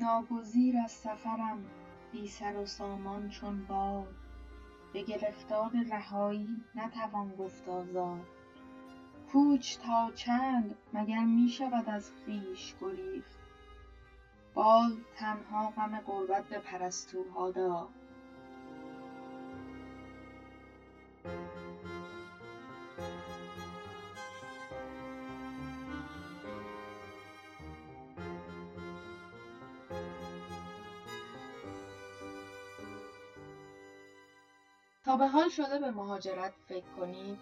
ناگزیر از سفرم بی سر و سامان چون باد. به گرفتار رهایی نتوان گفت آزاد. کوچ تا چند مگر می شود از خویش گریخت. باز تنها غم غربت به پرستوها داد. به حال شده به مهاجرت فکر کنید.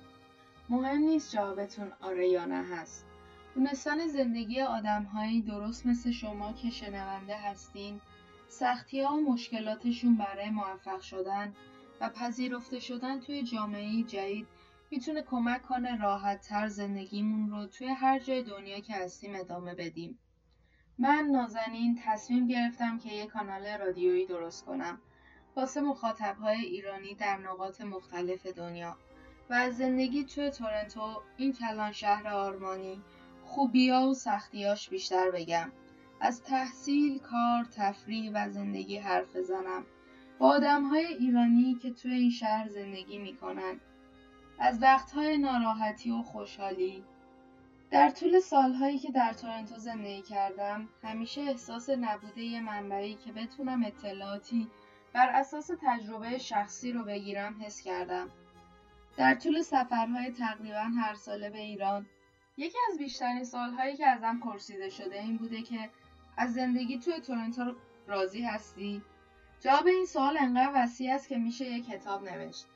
مهم نیست جوابتون آره یا نه هست. دونستن زندگی آدمهایی درست مثل شما که شنونده هستین سختی ها و مشکلاتشون برای موفق شدن و پذیرفته شدن توی جامعه جدید می‌تونه کمک کنه راحت تر زندگیمون رو توی هر جای دنیا که هستیم ادامه بدیم. من نازنین تصمیم گرفتم که یک کانال رادیویی درست کنم. واسه مخاطبهای ایرانی در نقاط مختلف دنیا. و از زندگی توی تورنتو این کلان شهر آرمانی خوبیا و سختیاش بیشتر بگم. از تحصیل، کار، تفریح و زندگی حرف بزنم. با آدمهای ایرانی که توی این شهر زندگی می‌کنن. از وقتهای ناراحتی و خوشحالی. در طول سالهایی که در تورنتو زندگی کردم همیشه احساس نبوده یه منبعی که بتونم اطلاعاتی بر اساس تجربه شخصی رو بگیرم حس کردم. در طول سفرهای تقریبا هر ساله به ایران یکی از بیشترین سالهایی که ازم پرسیده شده این بوده که از زندگی توی تورنتو راضی هستی؟ جواب این سوال انقدر وسیع است که میشه یک کتاب نوشت.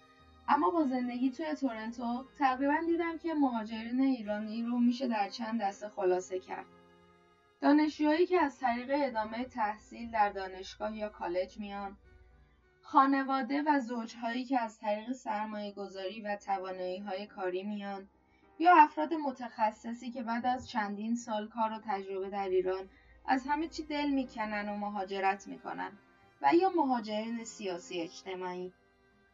اما با زندگی توی تورنتو تقریبا دیدم که مهاجرین ایرانی رو میشه در چند دسته خلاصه کرد. دانشجوهایی که از طریق ادامه تحصیل در دانشگاه یا کالج میان خانواده و زوجهایی که از طریق سرمایه گذاری و توانایی های کاری میان یا افراد متخصصی که بعد از چندین سال کار و تجربه در ایران از همه چی دل می‌کنن و مهاجرت می‌کنن و یا مهاجرین سیاسی اجتماعی.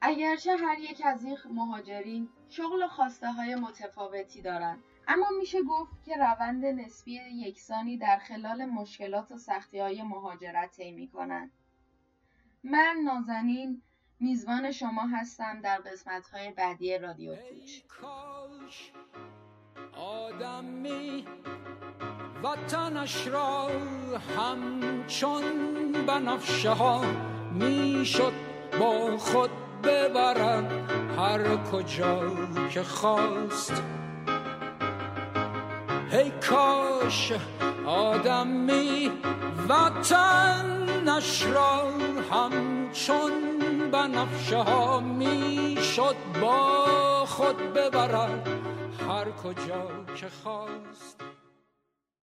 اگرچه هر یک از این مهاجرین شغل خواسته های متفاوتی دارند اما میشه گفت که روند نسبی یکسانی در خلال مشکلات و سختی های مهاجرت طی می‌کنند. من نازنین میزبان شما هستم در قسمت های بعدی رادیو کوچ آدمی وطنش را همچون بنفشه ها می‌شد با خود ببرد هر کجا که خواست. هی کاش آدمی وطنش را همچون بنفشه ها می شد با خود ببرد. هر کجا که خواست